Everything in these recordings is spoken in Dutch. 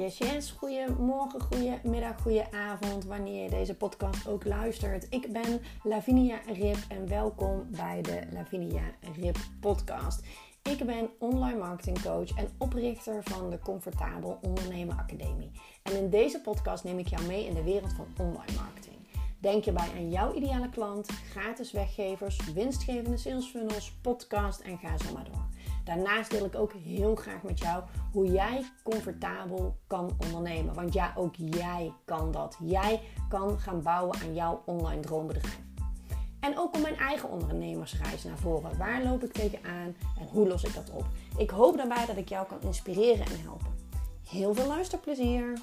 Yes, yes. Goedemorgen, goedemiddag, goedenavond, wanneer je deze podcast ook luistert. Ik ben Lavinia Rip en welkom bij de Lavinia Rip podcast. Ik ben online marketing coach en oprichter van de Comfortabel Ondernemen Academie. En in deze podcast neem ik jou mee in de wereld van online marketing. Denk je bij aan jouw ideale klant, gratis weggevers, winstgevende sales funnels, podcast en ga zo maar door. Daarnaast deel ik ook heel graag met jou hoe jij comfortabel kan ondernemen. Want ja, ook jij kan dat. Jij kan gaan bouwen aan jouw online droombedrijf. En ook om mijn eigen ondernemersreis naar voren. Waar loop ik tegenaan en hoe los ik dat op? Ik hoop daarbij dat ik jou kan inspireren en helpen. Heel veel luisterplezier!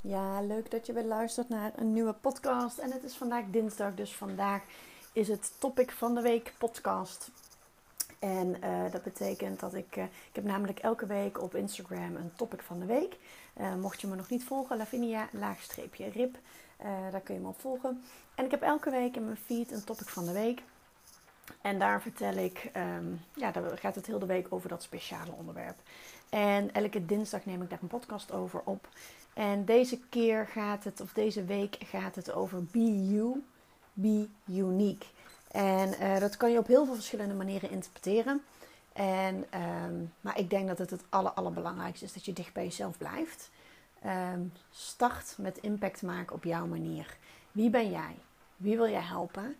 Ja, leuk dat je weer luistert naar een nieuwe podcast. En het is vandaag dinsdag, dus vandaag is het topic van de week podcast. En uh, dat betekent dat ik, uh, ik heb namelijk elke week op Instagram een topic van de week. Uh, mocht je me nog niet volgen, Lavinia laagstreepje rip, daar kun je me op volgen. En ik heb elke week in mijn feed een topic van de week. En daar vertel ik, um, ja, daar gaat het heel de week over dat speciale onderwerp. En elke dinsdag neem ik daar een podcast over op. En deze keer gaat het, of deze week gaat het over Be You, Be Unique. En uh, dat kan je op heel veel verschillende manieren interpreteren. En, um, maar ik denk dat het het aller, allerbelangrijkste is dat je dicht bij jezelf blijft. Um, start met impact maken op jouw manier. Wie ben jij? Wie wil jij helpen?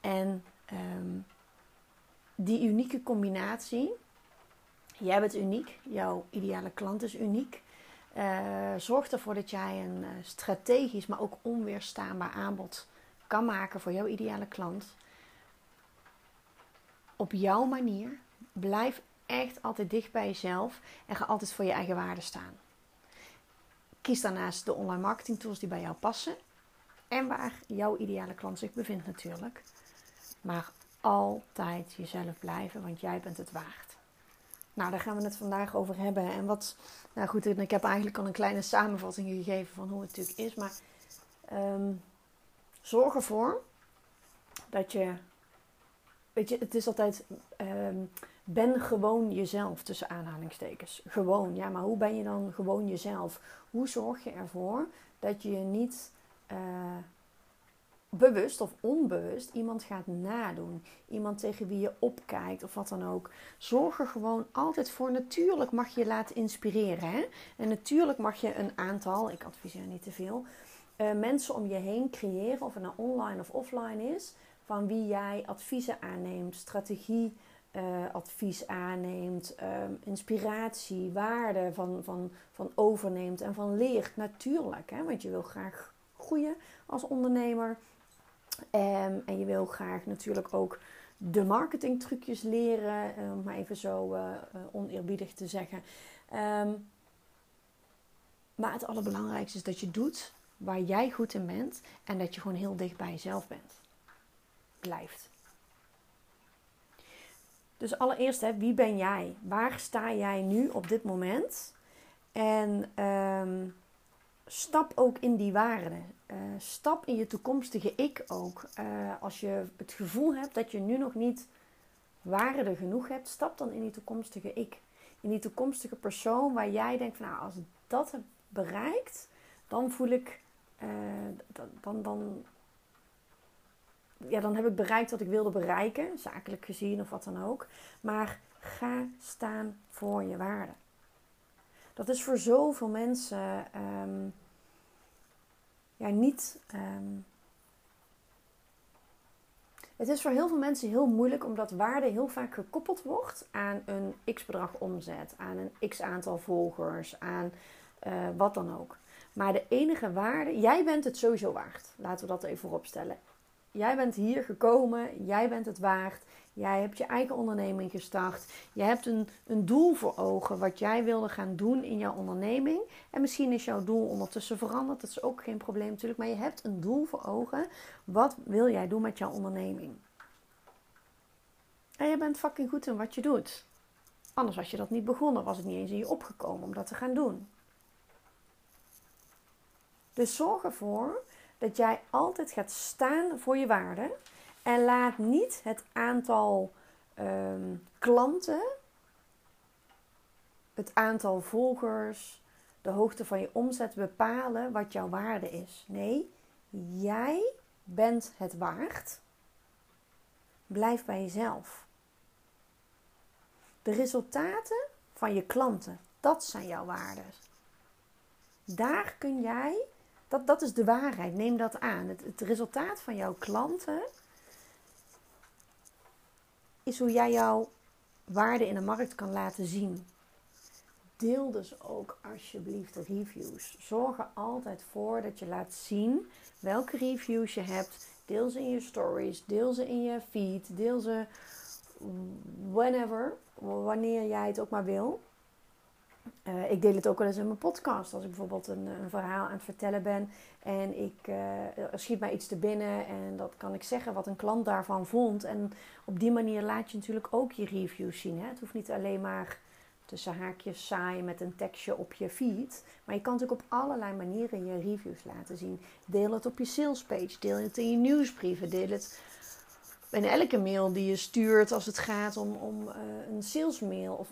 En um, die unieke combinatie. Jij bent uniek. Jouw ideale klant is uniek. Uh, zorg ervoor dat jij een uh, strategisch, maar ook onweerstaanbaar aanbod kan maken voor jouw ideale klant. Op jouw manier. Blijf echt altijd dicht bij jezelf en ga altijd voor je eigen waarde staan. Kies daarnaast de online marketing tools die bij jou passen en waar jouw ideale klant zich bevindt natuurlijk. Maar altijd jezelf blijven, want jij bent het waard. Nou, daar gaan we het vandaag over hebben. En wat, nou goed, ik heb eigenlijk al een kleine samenvatting gegeven van hoe het natuurlijk is. Maar um, zorg ervoor dat je, weet je, het is altijd, um, ben gewoon jezelf tussen aanhalingstekens. Gewoon, ja, maar hoe ben je dan gewoon jezelf? Hoe zorg je ervoor dat je je niet uh, bewust of onbewust iemand gaat nadoen. Iemand tegen wie je opkijkt of wat dan ook. Zorg er gewoon altijd voor. Natuurlijk mag je laten inspireren. Hè? En natuurlijk mag je een aantal, ik adviseer niet te veel, uh, mensen om je heen creëren. Of het nou online of offline is. Van wie jij adviezen aanneemt, strategie. Uh, advies aanneemt, uh, inspiratie, waarde van, van, van overneemt en van leert. Natuurlijk, hè? want je wil graag groeien als ondernemer. Um, en je wil graag natuurlijk ook de marketingtrucjes leren, om um, maar even zo uh, oneerbiedig te zeggen. Um, maar het allerbelangrijkste is dat je doet waar jij goed in bent en dat je gewoon heel dicht bij jezelf bent. Blijft. Dus allereerst, hè, wie ben jij? Waar sta jij nu op dit moment? En stap ook in die waarde. Uh, stap in je toekomstige ik ook. Uh, als je het gevoel hebt dat je nu nog niet waarde genoeg hebt, stap dan in die toekomstige ik. In die toekomstige persoon waar jij denkt van nou, als ik dat heb bereikt, dan voel ik, uh, dan, dan, ja, dan heb ik bereikt wat ik wilde bereiken, zakelijk gezien of wat dan ook. Maar ga staan voor je waarde. Dat is voor zoveel mensen um, ja, niet. Um, het is voor heel veel mensen heel moeilijk omdat waarde heel vaak gekoppeld wordt aan een x-bedrag omzet, aan een x-aantal volgers, aan uh, wat dan ook. Maar de enige waarde, jij bent het sowieso waard. Laten we dat even vooropstellen. Jij bent hier gekomen, jij bent het waard. Jij hebt je eigen onderneming gestart. Je hebt een, een doel voor ogen wat jij wilde gaan doen in jouw onderneming. En misschien is jouw doel ondertussen veranderd. Dat is ook geen probleem natuurlijk. Maar je hebt een doel voor ogen. Wat wil jij doen met jouw onderneming? En je bent fucking goed in wat je doet. Anders was je dat niet begonnen. Was het niet eens in je opgekomen om dat te gaan doen. Dus zorg ervoor dat jij altijd gaat staan voor je waarde. En laat niet het aantal um, klanten het aantal volgers, de hoogte van je omzet bepalen wat jouw waarde is. Nee, jij bent het waard. Blijf bij jezelf. De resultaten van je klanten, dat zijn jouw waarden. Daar kun jij, dat, dat is de waarheid, neem dat aan. Het, het resultaat van jouw klanten is hoe jij jouw waarde in de markt kan laten zien. Deel dus ook alsjeblieft de reviews. Zorg er altijd voor dat je laat zien welke reviews je hebt. Deel ze in je stories, deel ze in je feed, deel ze whenever, wanneer jij het ook maar wil. Uh, ik deel het ook wel eens in mijn podcast. Als ik bijvoorbeeld een, een verhaal aan het vertellen ben en ik er schiet mij iets te binnen en dat kan ik zeggen wat een klant daarvan vond. En op die manier laat je natuurlijk ook je reviews zien. Hè? Het hoeft niet alleen maar tussen haakjes saai met een tekstje op je feed. Maar je kan natuurlijk op allerlei manieren je reviews laten zien. Deel het op je salespage, deel het in je nieuwsbrieven, deel het in elke mail die je stuurt als het gaat om, om uh, een salesmail. Of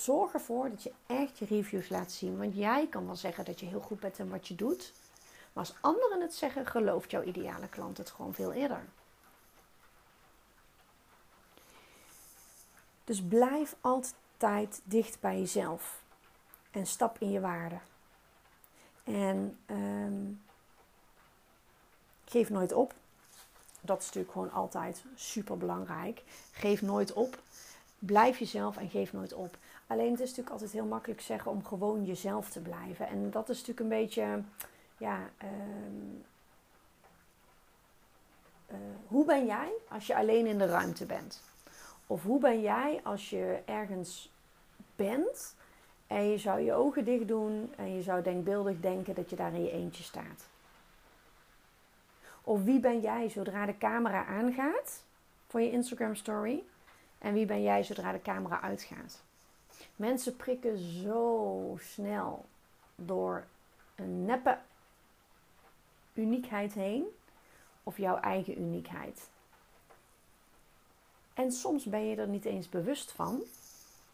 zorg ervoor dat je echt je reviews laat zien. Want jij kan wel zeggen dat je heel goed bent in wat je doet. Maar als anderen het zeggen, gelooft jouw ideale klant het gewoon veel eerder. Dus blijf altijd dicht bij jezelf. En stap in je waarde. En um, geef nooit op. Dat is natuurlijk gewoon altijd super belangrijk. Geef nooit op. Blijf jezelf en geef nooit op. Alleen het is natuurlijk altijd heel makkelijk zeggen om gewoon jezelf te blijven. En dat is natuurlijk een beetje, ja, uh, uh, hoe ben jij als je alleen in de ruimte bent? Of hoe ben jij als je ergens bent en je zou je ogen dicht doen en je zou denkbeeldig denken dat je daar in je eentje staat? Of wie ben jij zodra de camera aangaat voor je Instagram story? En wie ben jij zodra de camera uitgaat? Mensen prikken zo snel door een neppe uniekheid heen of jouw eigen uniekheid. En soms ben je er niet eens bewust van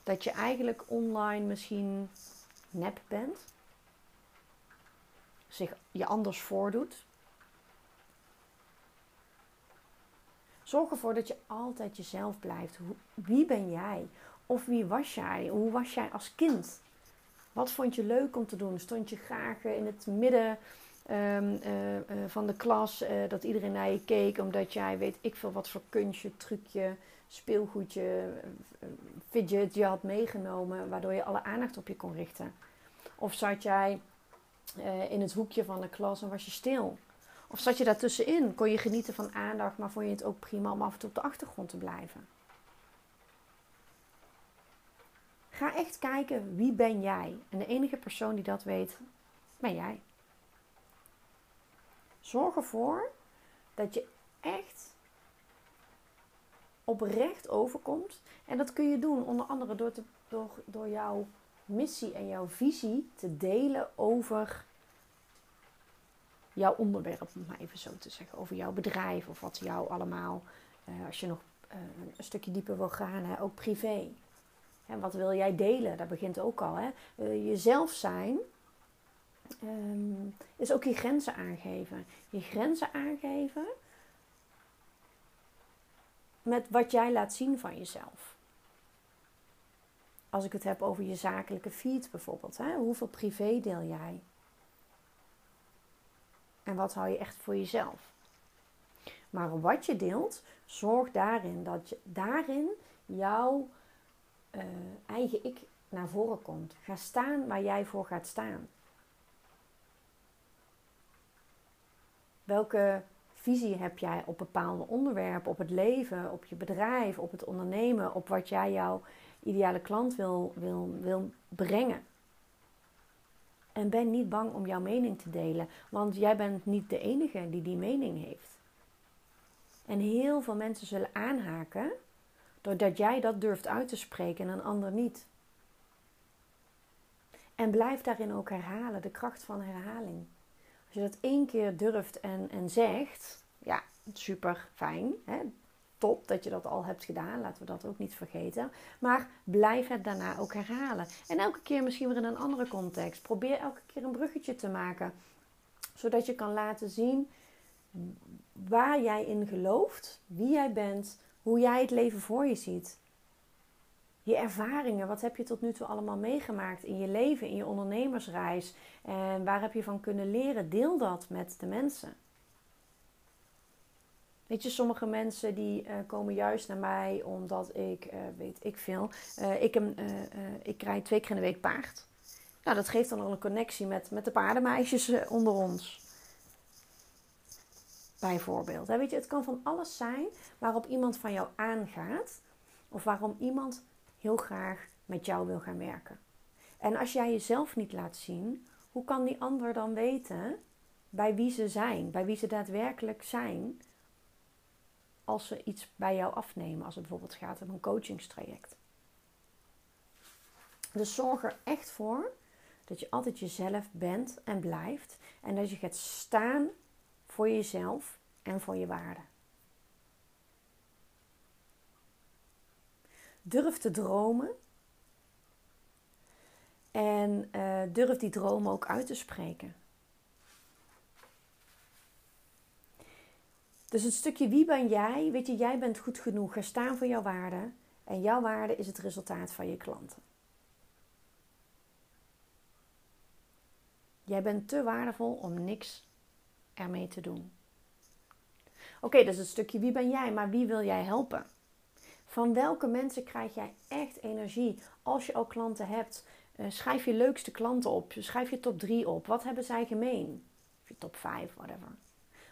dat je eigenlijk online misschien nep bent, zich je anders voordoet. Zorg ervoor dat je altijd jezelf blijft. Wie ben jij? Of wie was jij? Hoe was jij als kind? Wat vond je leuk om te doen? Stond je graag in het midden um, uh, uh, van de klas, dat iedereen naar je keek, omdat jij weet ik veel wat voor kunstje, trucje, speelgoedje, fidget je had meegenomen, waardoor je alle aandacht op je kon richten? Of zat jij in het hoekje van de klas en was je stil? Of zat je daartussenin? Kon je genieten van aandacht, maar vond je het ook prima om af en toe op de achtergrond te blijven? Ga echt kijken wie ben jij. En de enige persoon die dat weet, ben jij. Zorg ervoor dat je echt oprecht overkomt. En dat kun je doen onder andere door, te, door, door jouw missie en jouw visie te delen over jouw onderwerp, om maar even zo te zeggen. Over jouw bedrijf of wat jou allemaal, uh, als je nog uh, een stukje dieper wil gaan, ook privé. En wat wil jij delen? Dat begint ook al. Hè? Uh, jezelf zijn um, is ook je grenzen aangeven. Je grenzen aangeven met wat jij laat zien van jezelf. Als ik het heb over je zakelijke feed bijvoorbeeld. Hè? Hoeveel privé deel jij? En wat hou je echt voor jezelf? Maar wat je deelt, zorg daarin dat je daarin jouw uh, eigen ik naar voren komt. Ga staan waar jij voor gaat staan. Welke visie heb jij op bepaalde onderwerpen, op het leven, op je bedrijf, op het ondernemen, op wat jij jouw ideale klant wil, wil, wil brengen? En ben niet bang om jouw mening te delen, want jij bent niet de enige die die mening heeft. En heel veel mensen zullen aanhaken doordat jij dat durft uit te spreken en een ander niet. En blijf daarin ook herhalen, de kracht van herhaling. Als je dat één keer durft en, en zegt, ja, super fijn. Top dat je dat al hebt gedaan. Laten we dat ook niet vergeten. Maar blijf het daarna ook herhalen. En elke keer misschien weer in een andere context. Probeer elke keer een bruggetje te maken. Zodat je kan laten zien waar jij in gelooft, wie jij bent, hoe jij het leven voor je ziet. Je ervaringen, wat heb je tot nu toe allemaal meegemaakt in je leven, in je ondernemersreis? En waar heb je van kunnen leren? Deel dat met de mensen. Weet je, sommige mensen die uh, komen juist naar mij omdat ik, uh, weet ik veel, uh, ik, hem, ik krijg twee keer in de week paard. Nou, dat geeft dan al een connectie met, met de paardenmeisjes onder ons. Bijvoorbeeld. Weet je, het kan van alles zijn waarop iemand van jou aangaat. Of waarom iemand heel graag met jou wil gaan werken. En als jij jezelf niet laat zien, hoe kan die ander dan weten bij wie ze zijn, bij wie ze daadwerkelijk zijn, als ze iets bij jou afnemen, als het bijvoorbeeld gaat om een coachingstraject. Dus zorg er echt voor dat je altijd jezelf bent en blijft en dat je gaat staan voor jezelf en voor je waarde. Durf te dromen en uh, durf die dromen ook uit te spreken. Dus het stukje wie ben jij, weet je, jij bent goed genoeg. Ga staan voor jouw waarde. En jouw waarde is het resultaat van je klanten. Jij bent te waardevol om niks ermee te doen. Oké, dat is het stukje wie ben jij, maar wie wil jij helpen? Van welke mensen krijg jij echt energie als je al klanten hebt? Uh, schrijf je leukste klanten op. Schrijf je top 3 op. Wat hebben zij gemeen? Of je top 5, whatever.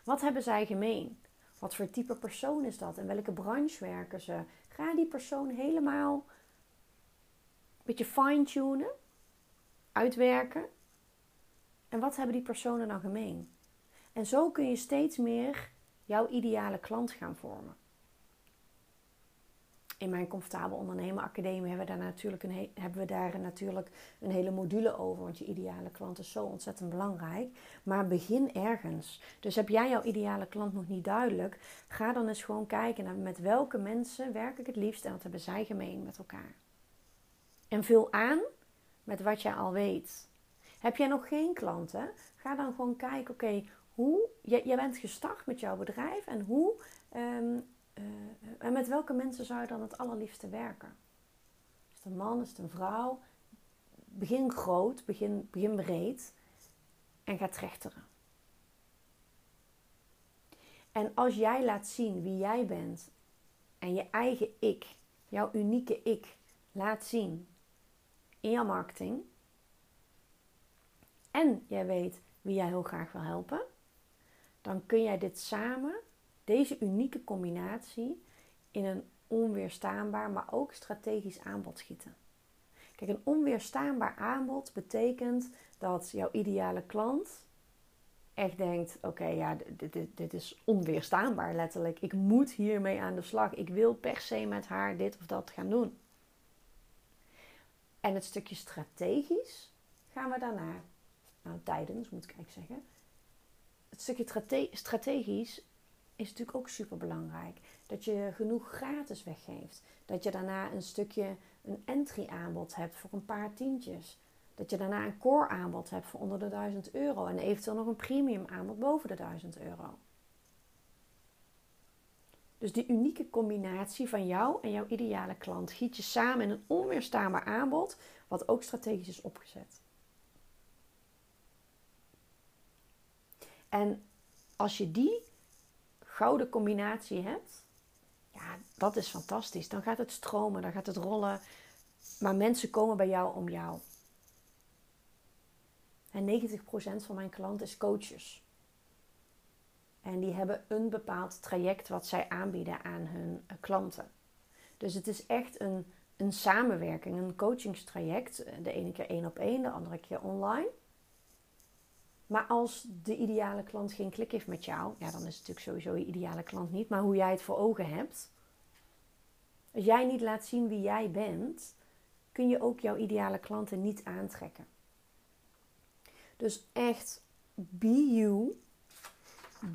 Wat hebben zij gemeen? Wat voor type persoon is dat? En welke branche werken ze? Ga die persoon helemaal een beetje fine-tunen, uitwerken. En wat hebben die personen dan gemeen? En zo kun je steeds meer jouw ideale klant gaan vormen in mijn Comfortabel Ondernemen Academie hebben we daar natuurlijk een, hebben we daar natuurlijk een hele module over. Want je ideale klant is zo ontzettend belangrijk. Maar begin ergens. Dus heb jij jouw ideale klant nog niet duidelijk? Ga dan eens gewoon kijken naar met welke mensen werk ik het liefst en wat hebben zij gemeen met elkaar. En vul aan met wat jij al weet. Heb jij nog geen klanten? Ga dan gewoon kijken, oké, hoe, jij, bent gestart met jouw bedrijf en hoe ehm, uh, en met welke mensen zou je dan het allerliefste werken? Is het een man, is het een vrouw? Begin groot, begin, begin breed en ga trechteren. En als jij laat zien wie jij bent en je eigen ik, jouw unieke ik, laat zien in jouw marketing en jij weet wie jij heel graag wil helpen, dan kun jij dit samen deze unieke combinatie in een onweerstaanbaar, maar ook strategisch aanbod schieten. Kijk, een onweerstaanbaar aanbod betekent dat jouw ideale klant echt denkt: oké, ja, dit, dit, dit, is onweerstaanbaar letterlijk. Ik moet hiermee aan de slag. Ik wil per se met haar dit of dat gaan doen. En het stukje strategisch gaan we daarna, nou tijdens moet ik eigenlijk zeggen. Het stukje strategisch is natuurlijk ook super belangrijk. Dat je genoeg gratis weggeeft. Dat je daarna een stukje een entry aanbod hebt voor een paar tientjes. Dat je daarna een core aanbod hebt voor onder de 1000 euro. En eventueel nog een premium aanbod boven de 1000 euro. Dus die unieke combinatie van jou en jouw ideale klant giet je samen in een onweerstaanbaar aanbod, wat ook strategisch is opgezet. En als je die gouden combinatie hebt, ja, dat is fantastisch. Dan gaat het stromen, dan gaat het rollen. Maar mensen komen bij jou om jou. En 90% van mijn klanten is coaches. En die hebben een bepaald traject wat zij aanbieden aan hun eh, klanten. Dus het is echt een, een samenwerking, een coachingstraject. De ene keer één op één, de andere keer online. Maar als de ideale klant geen klik heeft met jou, ja, dan is het natuurlijk sowieso je ideale klant niet. Maar hoe jij het voor ogen hebt. Als jij niet laat zien wie jij bent, kun je ook jouw ideale klanten niet aantrekken. Dus echt, be you,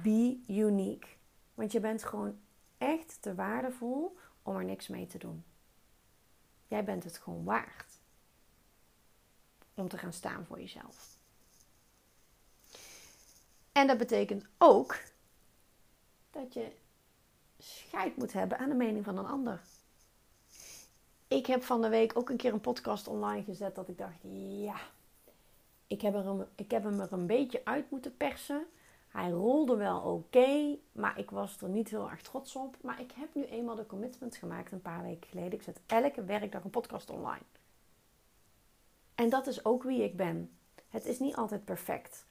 be unique. Want je bent gewoon echt te waardevol om er niks mee te doen. Jij bent het gewoon waard om te gaan staan voor jezelf. En dat betekent ook dat je scheid moet hebben aan de mening van een ander. Ik heb van de week ook een keer een podcast online gezet dat ik dacht, ja, ik heb, er ik heb hem er een beetje uit moeten persen. Hij rolde wel oké, maar ik was er niet heel erg trots op. Maar ik heb nu eenmaal de commitment gemaakt een paar weken geleden. Ik zet elke werkdag een podcast online. En dat is ook wie ik ben. Het is niet altijd perfect.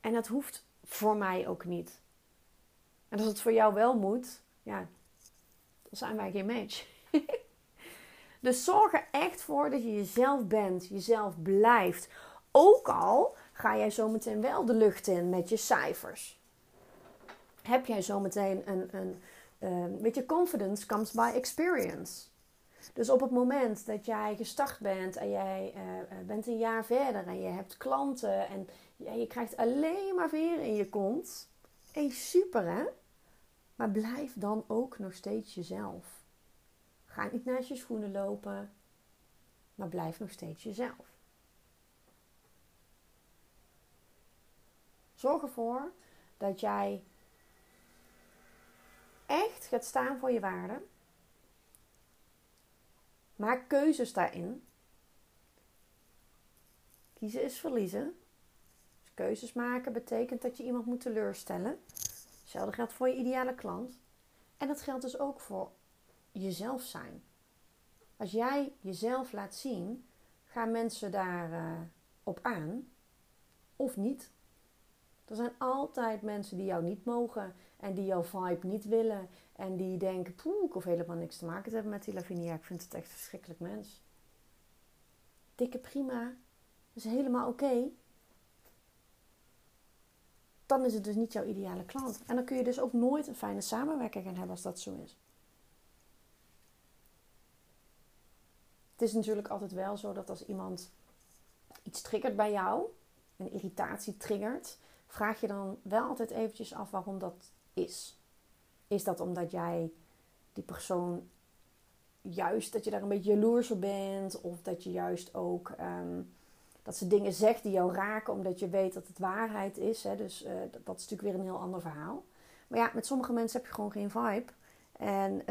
En dat hoeft voor mij ook niet. En als het voor jou wel moet, ja, dan zijn wij geen match. dus zorg er echt voor dat je jezelf bent, jezelf blijft. Ook al ga jij zometeen wel de lucht in met je cijfers. Heb jij zometeen een, een, een weet je, confidence comes by experience. Dus op het moment dat jij gestart bent en jij uh, bent een jaar verder en je hebt klanten en ja, je krijgt alleen maar weer in je kont. Hey, super hè? Maar blijf dan ook nog steeds jezelf. Ga niet naast je schoenen lopen, maar blijf nog steeds jezelf. Zorg ervoor dat jij echt gaat staan voor je waarden. Maak keuzes daarin. Kiezen is verliezen. Keuzes maken betekent dat je iemand moet teleurstellen. Hetzelfde geldt voor je ideale klant. En dat geldt dus ook voor jezelf zijn. Als jij jezelf laat zien, gaan mensen daar uh, op aan of niet. Er zijn altijd mensen die jou niet mogen en die jouw vibe niet willen en die denken, poeh, ik hoef helemaal niks te maken te hebben met die Lavinia. Ik vind het echt verschrikkelijk mens. Dikke prima, dat is helemaal oké. Dan is het dus niet jouw ideale klant. En dan kun je dus ook nooit een fijne samenwerking gaan hebben als dat zo is. Het is natuurlijk altijd wel zo dat als iemand iets triggert bij jou, een irritatie triggert, vraag je dan wel altijd eventjes af waarom dat is. Is dat omdat jij die persoon juist dat je daar een beetje jaloers op bent, of dat je juist ook um, dat ze dingen zegt die jou raken omdat je weet dat het waarheid is. Hè? Dus uh, dat, is natuurlijk weer een heel ander verhaal. Maar ja, met sommige mensen heb je gewoon geen vibe. En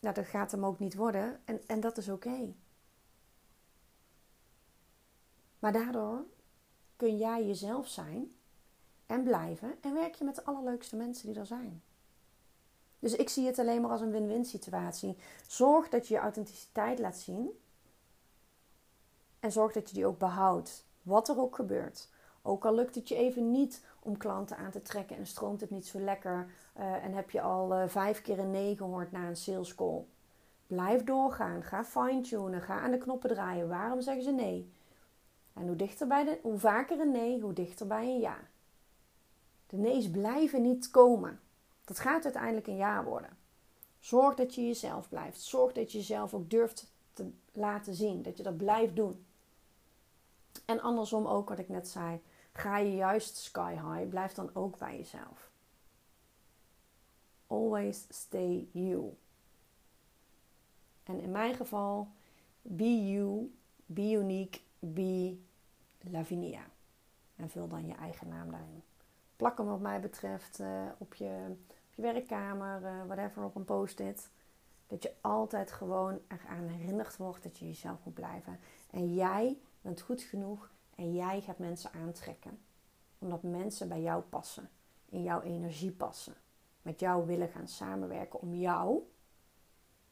nou, dat gaat hem ook niet worden. En, en dat is oké. Maar daardoor kun jij jezelf zijn en blijven en werk je met de allerleukste mensen die er zijn. Dus ik zie het alleen maar als een win-win situatie. Zorg dat je je authenticiteit laat zien. En zorg dat je die ook behoudt. Wat er ook gebeurt. Ook al lukt het je even niet om klanten aan te trekken en stroomt het niet zo lekker. Uh, en heb je al uh, vijf keer een nee gehoord na een sales call. Blijf doorgaan. Ga fine-tunen. Ga aan de knoppen draaien. Waarom zeggen ze nee? En hoe, dichter bij de, hoe vaker een nee, hoe dichter bij een ja. De nee's blijven niet komen. Dat gaat uiteindelijk een ja worden. Zorg dat je jezelf blijft. Zorg dat je jezelf ook durft te laten zien. Dat je dat blijft doen. En andersom ook wat ik net zei. Ga je juist sky high. Blijf dan ook bij jezelf. Always stay you. En in mijn geval, be you, be unique, be Lavinia. En vul dan je eigen naam daarin. Plak hem wat mij betreft uh, op, je, op je werkkamer, uh, whatever, op een post-it. Dat je altijd gewoon eraan herinnerd wordt dat je jezelf moet blijven. En jij bent goed genoeg en jij gaat mensen aantrekken. Omdat mensen bij jou passen. In jouw energie passen. Met jou willen gaan samenwerken om jou.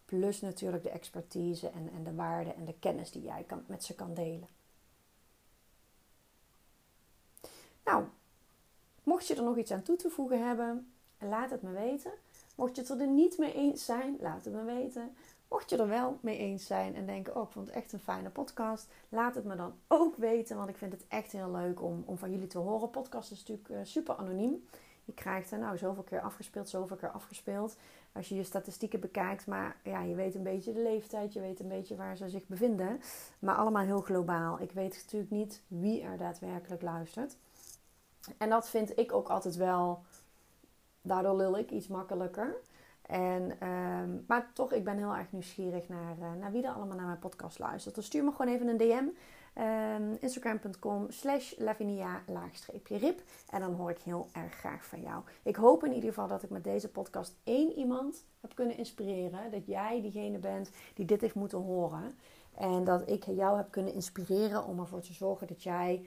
Plus natuurlijk de expertise en, en de waarde en de kennis die jij kan, met ze kan delen. Nou, mocht je er nog iets aan toe te voegen hebben, laat het me weten. Mocht je het er niet mee eens zijn, laat het me weten. Mocht je er wel mee eens zijn en denken, oh, ik vond het echt een fijne podcast, laat het me dan ook weten, want ik vind het echt heel leuk om, om van jullie te horen. Podcast is natuurlijk uh, super anoniem. Je krijgt er nou zoveel keer afgespeeld, zoveel keer afgespeeld. Als je je statistieken bekijkt, maar ja, je weet een beetje de leeftijd, je weet een beetje waar ze zich bevinden. Maar allemaal heel globaal. Ik weet natuurlijk niet wie er daadwerkelijk luistert. En dat vind ik ook altijd wel, daardoor lul ik iets makkelijker. En, ehm, maar toch, ik ben heel erg nieuwsgierig naar, uh, naar wie er allemaal naar mijn podcast luistert. Dus stuur me gewoon even een DM. Um, Instagram.com slash lavinia rip. En dan hoor ik heel erg graag van jou. Ik hoop in ieder geval dat ik met deze podcast één iemand heb kunnen inspireren. Dat jij diegene bent die dit heeft moeten horen. En dat ik jou heb kunnen inspireren om ervoor te zorgen dat jij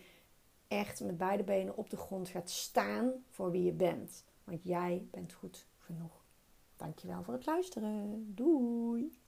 echt met beide benen op de grond gaat staan voor wie je bent. Want jij bent goed genoeg. Dankjewel voor het luisteren. Doei!